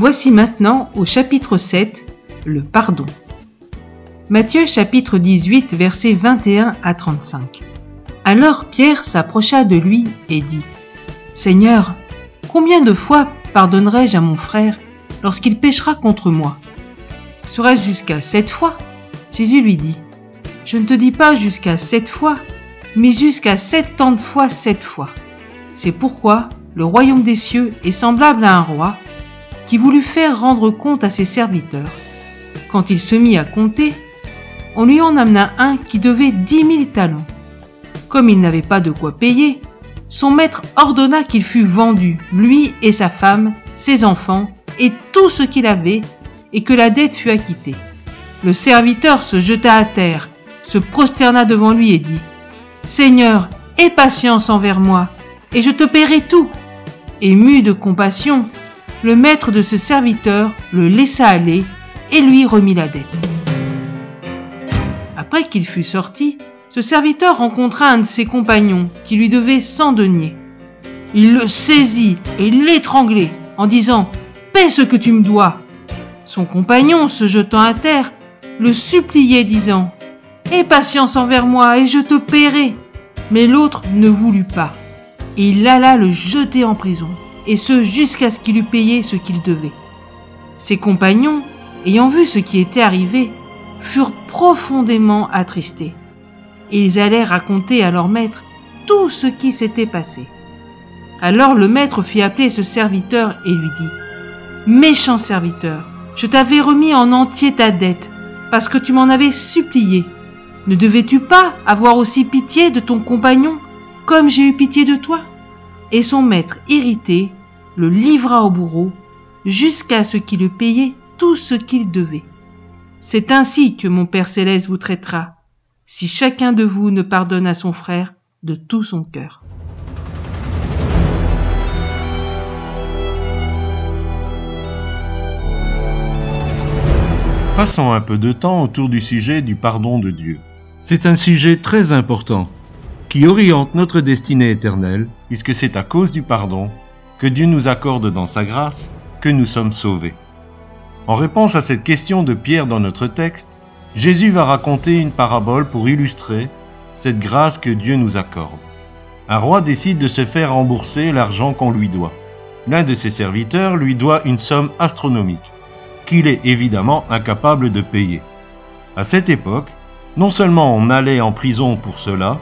Voici maintenant au chapitre 7, le pardon. Matthieu chapitre 18 versets 21 à 35. Alors Pierre s'approcha de lui et dit, Seigneur, combien de fois pardonnerai-je à mon frère lorsqu'il péchera contre moi? Serait-ce jusqu'à sept fois Jésus lui dit, Je ne te dis pas jusqu'à sept fois, mais jusqu'à septante fois sept fois. C'est pourquoi le royaume des cieux est semblable à un roi qui voulut faire rendre compte à ses serviteurs. Quand il se mit à compter, on lui en amena un qui devait dix mille talents. Comme il n'avait pas de quoi payer, son maître ordonna qu'il fût vendu, lui et sa femme, ses enfants, et tout ce qu'il avait, et que la dette fût acquittée. Le serviteur se jeta à terre, se prosterna devant lui et dit, Seigneur, aie patience envers moi, et je te paierai tout. Ému de compassion, le maître de ce serviteur le laissa aller et lui remit la dette. Après qu'il fut sorti, ce serviteur rencontra un de ses compagnons qui lui devait cent deniers. Il le saisit et l'étranglait en disant Paie ce que tu me dois. Son compagnon, se jetant à terre, le suppliait disant Aie patience envers moi et je te paierai. Mais l'autre ne voulut pas, et il alla le jeter en prison et ce jusqu'à ce qu'il eût payé ce qu'il devait. Ses compagnons, ayant vu ce qui était arrivé, furent profondément attristés, et ils allèrent raconter à leur maître tout ce qui s'était passé. Alors le maître fit appeler ce serviteur et lui dit, Méchant serviteur, je t'avais remis en entier ta dette, parce que tu m'en avais supplié. Ne devais-tu pas avoir aussi pitié de ton compagnon, comme j'ai eu pitié de toi? Et son maître, irrité, le livra au bourreau jusqu'à ce qu'il eût payé tout ce qu'il devait. C'est ainsi que mon Père céleste vous traitera, si chacun de vous ne pardonne à son frère de tout son cœur. Passons un peu de temps autour du sujet du pardon de Dieu. C'est un sujet très important qui oriente notre destinée éternelle, puisque c'est à cause du pardon que Dieu nous accorde dans sa grâce que nous sommes sauvés. En réponse à cette question de Pierre dans notre texte, Jésus va raconter une parabole pour illustrer cette grâce que Dieu nous accorde. Un roi décide de se faire rembourser l'argent qu'on lui doit. L'un de ses serviteurs lui doit une somme astronomique, qu'il est évidemment incapable de payer. À cette époque, non seulement on allait en prison pour cela,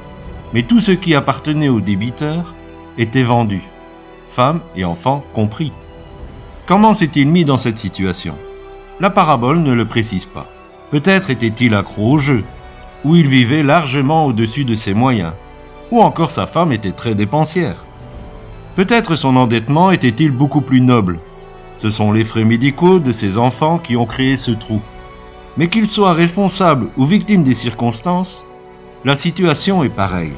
mais tout ce qui appartenait au débiteur était vendu femmes et enfants compris. Comment s'est-il mis dans cette situation? La parabole ne le précise pas. Peut-être était-il accro au jeu, ou il vivait largement au-dessus de ses moyens, ou encore sa femme était très dépensière. Peut-être son endettement était-il beaucoup plus noble. Ce sont les frais médicaux de ses enfants qui ont créé ce trou. Mais qu'il soit responsable ou victime des circonstances, la situation est pareille.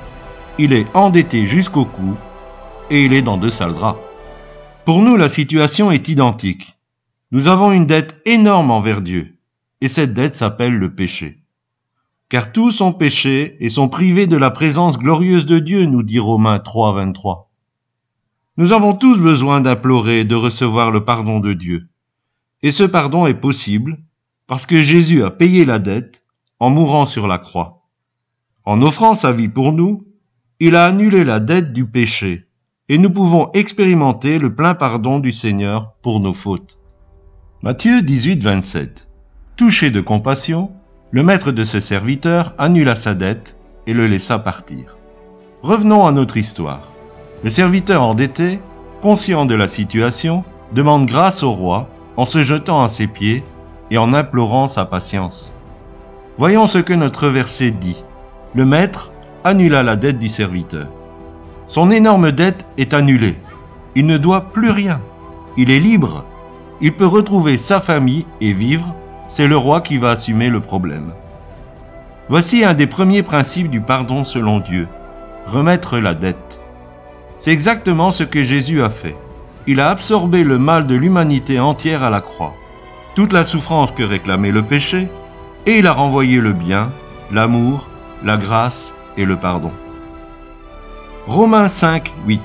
Il est endetté jusqu'au cou et il est dans de sales draps. Pour nous, la situation est identique. Nous avons une dette énorme envers Dieu, et cette dette s'appelle le péché. Car tous ont péché et sont privés de la présence glorieuse de Dieu, nous dit Romains 3, 23. Nous avons tous besoin d'implorer et de recevoir le pardon de Dieu. Et ce pardon est possible parce que Jésus a payé la dette en mourant sur la croix. En offrant sa vie pour nous, il a annulé la dette du péché et nous pouvons expérimenter le plein pardon du Seigneur pour nos fautes. Matthieu 18, 27. Touché de compassion, le maître de ce serviteur annula sa dette et le laissa partir. Revenons à notre histoire. Le serviteur endetté, conscient de la situation, demande grâce au roi en se jetant à ses pieds et en implorant sa patience. Voyons ce que notre verset dit. Le maître annula la dette du serviteur. Son énorme dette est annulée. Il ne doit plus rien. Il est libre. Il peut retrouver sa famille et vivre. C'est le roi qui va assumer le problème. Voici un des premiers principes du pardon selon Dieu. Remettre la dette. C'est exactement ce que Jésus a fait. Il a absorbé le mal de l'humanité entière à la croix, toute la souffrance que réclamait le péché, et il a renvoyé le bien, l'amour, la grâce et le pardon. Romains 5, 8.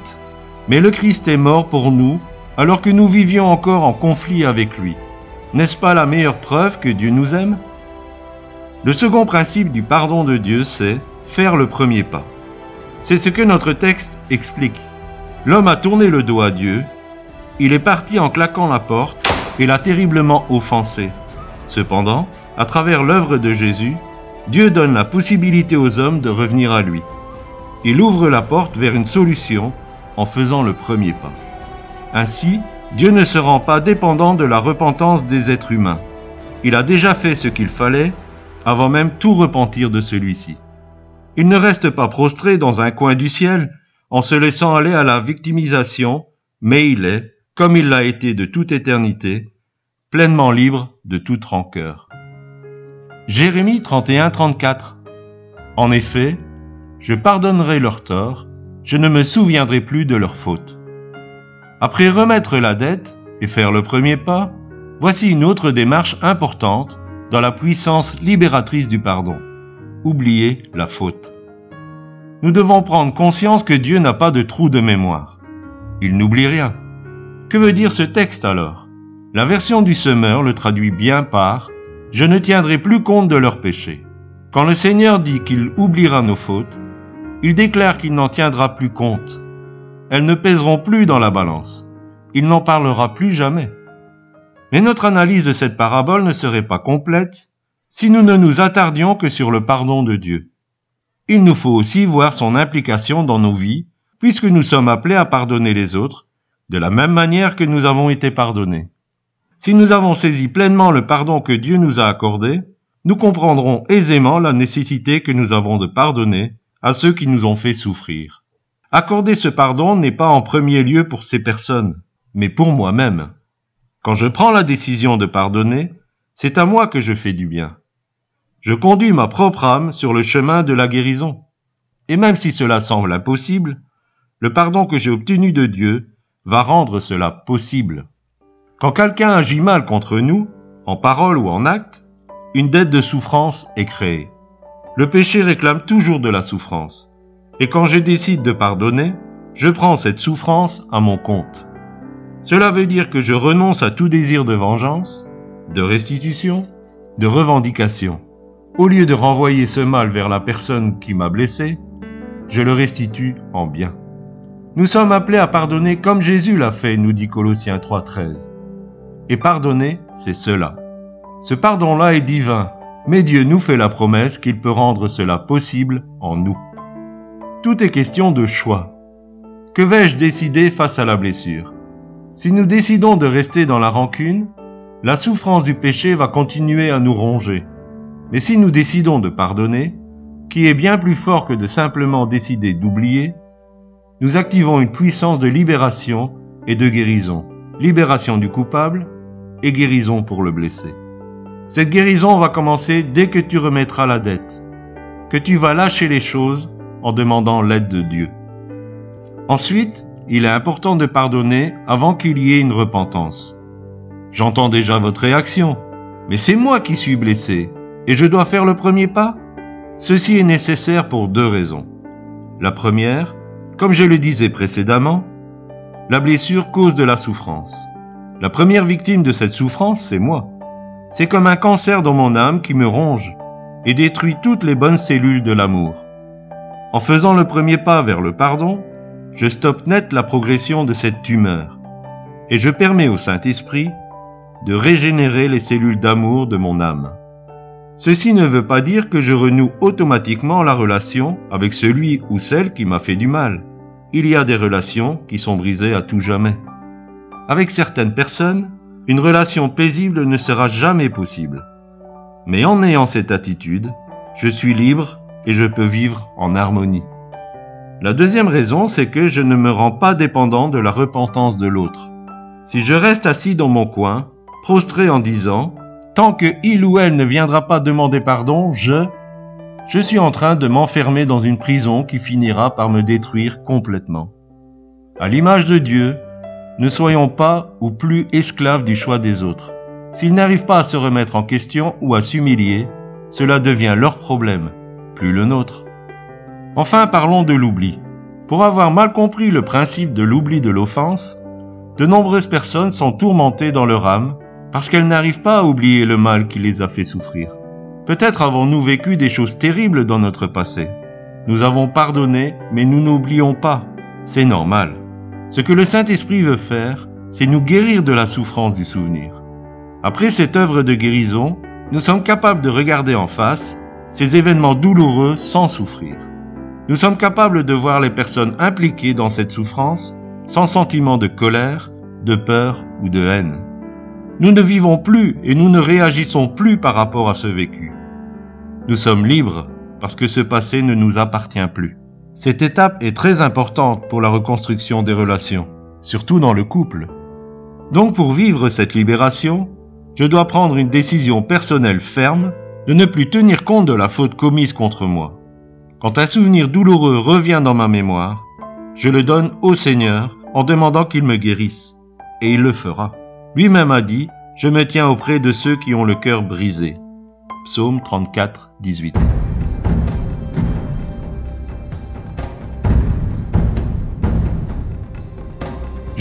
Mais le Christ est mort pour nous, alors que nous vivions encore en conflit avec lui. N'est-ce pas la meilleure preuve que Dieu nous aime? Le second principe du pardon de Dieu, c'est faire le premier pas. C'est ce que notre texte explique. L'homme a tourné le dos à Dieu, il est parti en claquant la porte et l'a terriblement offensé. Cependant, à travers l'œuvre de Jésus, Dieu donne la possibilité aux hommes de revenir à lui. Il ouvre la porte vers une solution en faisant le premier pas. Ainsi, Dieu ne se rend pas dépendant de la repentance des êtres humains. Il a déjà fait ce qu'il fallait avant même tout repentir de celui-ci. Il ne reste pas prostré dans un coin du ciel en se laissant aller à la victimisation, mais il est, comme il l'a été de toute éternité, pleinement libre de toute rancœur. Jérémie 31-34 En effet, je pardonnerai leurs torts, je ne me souviendrai plus de leurs fautes. Après remettre la dette et faire le premier pas, voici une autre démarche importante dans la puissance libératrice du pardon. Oublier la faute. Nous devons prendre conscience que Dieu n'a pas de trou de mémoire. Il n'oublie rien. Que veut dire ce texte alors? La version du semeur le traduit bien par Je ne tiendrai plus compte de leurs péchés. Quand le Seigneur dit qu'il oubliera nos fautes, il déclare qu'il n'en tiendra plus compte. Elles ne pèseront plus dans la balance. Il n'en parlera plus jamais. Mais notre analyse de cette parabole ne serait pas complète si nous ne nous attardions que sur le pardon de Dieu il nous faut aussi voir son implication dans nos vies, puisque nous sommes appelés à pardonner les autres, de la même manière que nous avons été pardonnés. Si nous avons saisi pleinement le pardon que Dieu nous a accordé, nous comprendrons aisément la nécessité que nous avons de pardonner à ceux qui nous ont fait souffrir. Accorder ce pardon n'est pas en premier lieu pour ces personnes, mais pour moi-même. Quand je prends la décision de pardonner, c'est à moi que je fais du bien je conduis ma propre âme sur le chemin de la guérison. Et même si cela semble impossible, le pardon que j'ai obtenu de Dieu va rendre cela possible. Quand quelqu'un agit mal contre nous, en parole ou en acte, une dette de souffrance est créée. Le péché réclame toujours de la souffrance. Et quand je décide de pardonner, je prends cette souffrance à mon compte. Cela veut dire que je renonce à tout désir de vengeance, de restitution, de revendication. Au lieu de renvoyer ce mal vers la personne qui m'a blessé, je le restitue en bien. Nous sommes appelés à pardonner comme Jésus l'a fait, nous dit Colossiens 3.13. Et pardonner, c'est cela. Ce pardon-là est divin, mais Dieu nous fait la promesse qu'il peut rendre cela possible en nous. Tout est question de choix. Que vais-je décider face à la blessure? Si nous décidons de rester dans la rancune, la souffrance du péché va continuer à nous ronger. Mais si nous décidons de pardonner, qui est bien plus fort que de simplement décider d'oublier, nous activons une puissance de libération et de guérison. Libération du coupable et guérison pour le blessé. Cette guérison va commencer dès que tu remettras la dette, que tu vas lâcher les choses en demandant l'aide de Dieu. Ensuite, il est important de pardonner avant qu'il y ait une repentance. J'entends déjà votre réaction, mais c'est moi qui suis blessé, et je dois faire le premier pas Ceci est nécessaire pour deux raisons. La première, comme je le disais précédemment, la blessure cause de la souffrance. La première victime de cette souffrance, c'est moi. C'est comme un cancer dans mon âme qui me ronge et détruit toutes les bonnes cellules de l'amour. En faisant le premier pas vers le pardon, je stoppe net la progression de cette tumeur et je permets au Saint-Esprit de régénérer les cellules d'amour de mon âme. Ceci ne veut pas dire que je renoue automatiquement la relation avec celui ou celle qui m'a fait du mal. Il y a des relations qui sont brisées à tout jamais. Avec certaines personnes, une relation paisible ne sera jamais possible. Mais en ayant cette attitude, je suis libre et je peux vivre en harmonie. La deuxième raison, c'est que je ne me rends pas dépendant de la repentance de l'autre. Si je reste assis dans mon coin, prostré en disant Tant que il ou elle ne viendra pas demander pardon, je... Je suis en train de m'enfermer dans une prison qui finira par me détruire complètement. À l'image de Dieu, ne soyons pas ou plus esclaves du choix des autres. S'ils n'arrivent pas à se remettre en question ou à s'humilier, cela devient leur problème, plus le nôtre. Enfin, parlons de l'oubli. Pour avoir mal compris le principe de l'oubli de l'offense, de nombreuses personnes sont tourmentées dans leur âme parce qu'elles n'arrivent pas à oublier le mal qui les a fait souffrir. Peut-être avons-nous vécu des choses terribles dans notre passé. Nous avons pardonné, mais nous n'oublions pas. C'est normal. Ce que le Saint-Esprit veut faire, c'est nous guérir de la souffrance du souvenir. Après cette œuvre de guérison, nous sommes capables de regarder en face ces événements douloureux sans souffrir. Nous sommes capables de voir les personnes impliquées dans cette souffrance sans sentiment de colère, de peur ou de haine. Nous ne vivons plus et nous ne réagissons plus par rapport à ce vécu. Nous sommes libres parce que ce passé ne nous appartient plus. Cette étape est très importante pour la reconstruction des relations, surtout dans le couple. Donc pour vivre cette libération, je dois prendre une décision personnelle ferme de ne plus tenir compte de la faute commise contre moi. Quand un souvenir douloureux revient dans ma mémoire, je le donne au Seigneur en demandant qu'il me guérisse, et il le fera. Lui-même a dit, Je me tiens auprès de ceux qui ont le cœur brisé. Psaume 34, 18.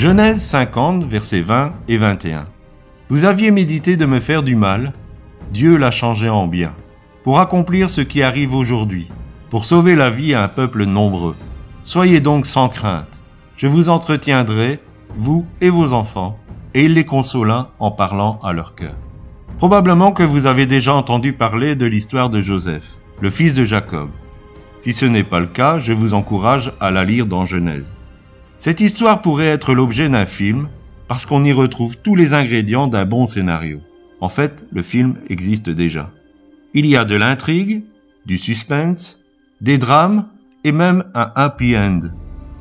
Genèse 50, versets 20 et 21. Vous aviez médité de me faire du mal, Dieu l'a changé en bien, pour accomplir ce qui arrive aujourd'hui, pour sauver la vie à un peuple nombreux. Soyez donc sans crainte, je vous entretiendrai, vous et vos enfants, et il les consola en parlant à leur cœur. Probablement que vous avez déjà entendu parler de l'histoire de Joseph, le fils de Jacob. Si ce n'est pas le cas, je vous encourage à la lire dans Genèse. Cette histoire pourrait être l'objet d'un film parce qu'on y retrouve tous les ingrédients d'un bon scénario. En fait, le film existe déjà. Il y a de l'intrigue, du suspense, des drames et même un happy end.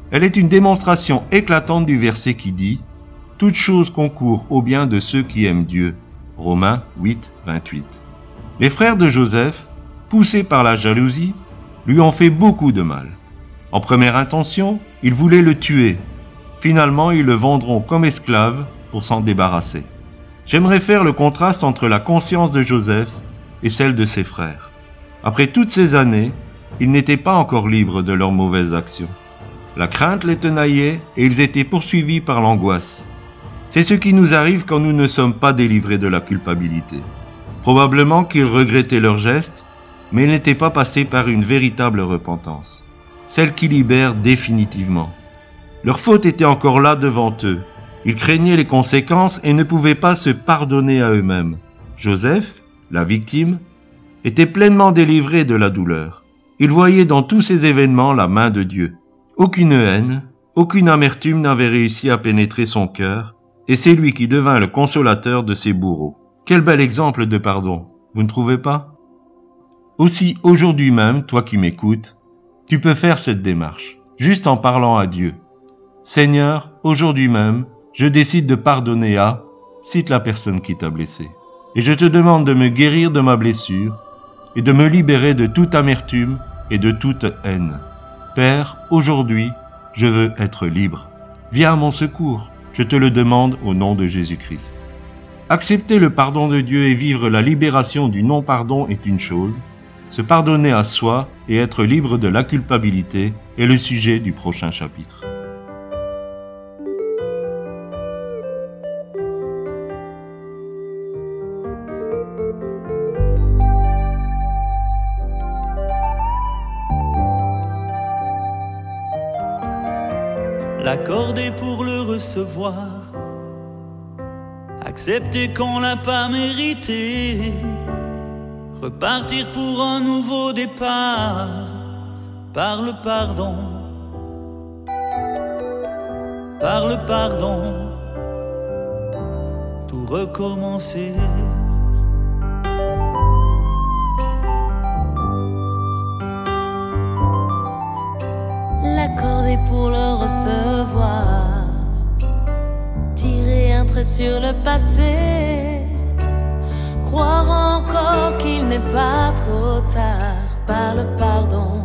Elle est une démonstration éclatante du verset qui dit Toute chose concourt au bien de ceux qui aiment Dieu. Romains 8, 28. Les frères de Joseph, poussés par la jalousie, lui ont fait beaucoup de mal. En première intention, ils voulaient le tuer. Finalement, ils le vendront comme esclave pour s'en débarrasser. J'aimerais faire le contraste entre la conscience de Joseph et celle de ses frères. Après toutes ces années, ils n'étaient pas encore libres de leurs mauvaises actions. La crainte les tenaillait et ils étaient poursuivis par l'angoisse. C'est ce qui nous arrive quand nous ne sommes pas délivrés de la culpabilité. Probablement qu'ils regrettaient leurs gestes, mais ils n'étaient pas passés par une véritable repentance, celle qui libère définitivement. Leur faute était encore là devant eux. Ils craignaient les conséquences et ne pouvaient pas se pardonner à eux-mêmes. Joseph, la victime, était pleinement délivré de la douleur. Il voyait dans tous ces événements la main de Dieu. Aucune haine, aucune amertume n'avait réussi à pénétrer son cœur, et c'est lui qui devint le consolateur de ses bourreaux. Quel bel exemple de pardon, vous ne trouvez pas? Aussi aujourd'hui même, toi qui m'écoutes, tu peux faire cette démarche, juste en parlant à Dieu. Seigneur, aujourd'hui même, je décide de pardonner à, cite la personne qui t'a blessé. Et je te demande de me guérir de ma blessure et de me libérer de toute amertume et de toute haine. Père, aujourd'hui, je veux être libre. Viens à mon secours, je te le demande au nom de Jésus-Christ. Accepter le pardon de Dieu et vivre la libération du non-pardon est une chose. Se pardonner à soi et être libre de la culpabilité est le sujet du prochain chapitre. l'accorder pour le recevoir, accepter qu'on l'a pas mérité, repartir pour un nouveau départ par le pardon, par le pardon, tout recommencer. pour le recevoir. Tirer un trait sur le passé. Croire encore qu'il n'est pas trop tard par le pardon.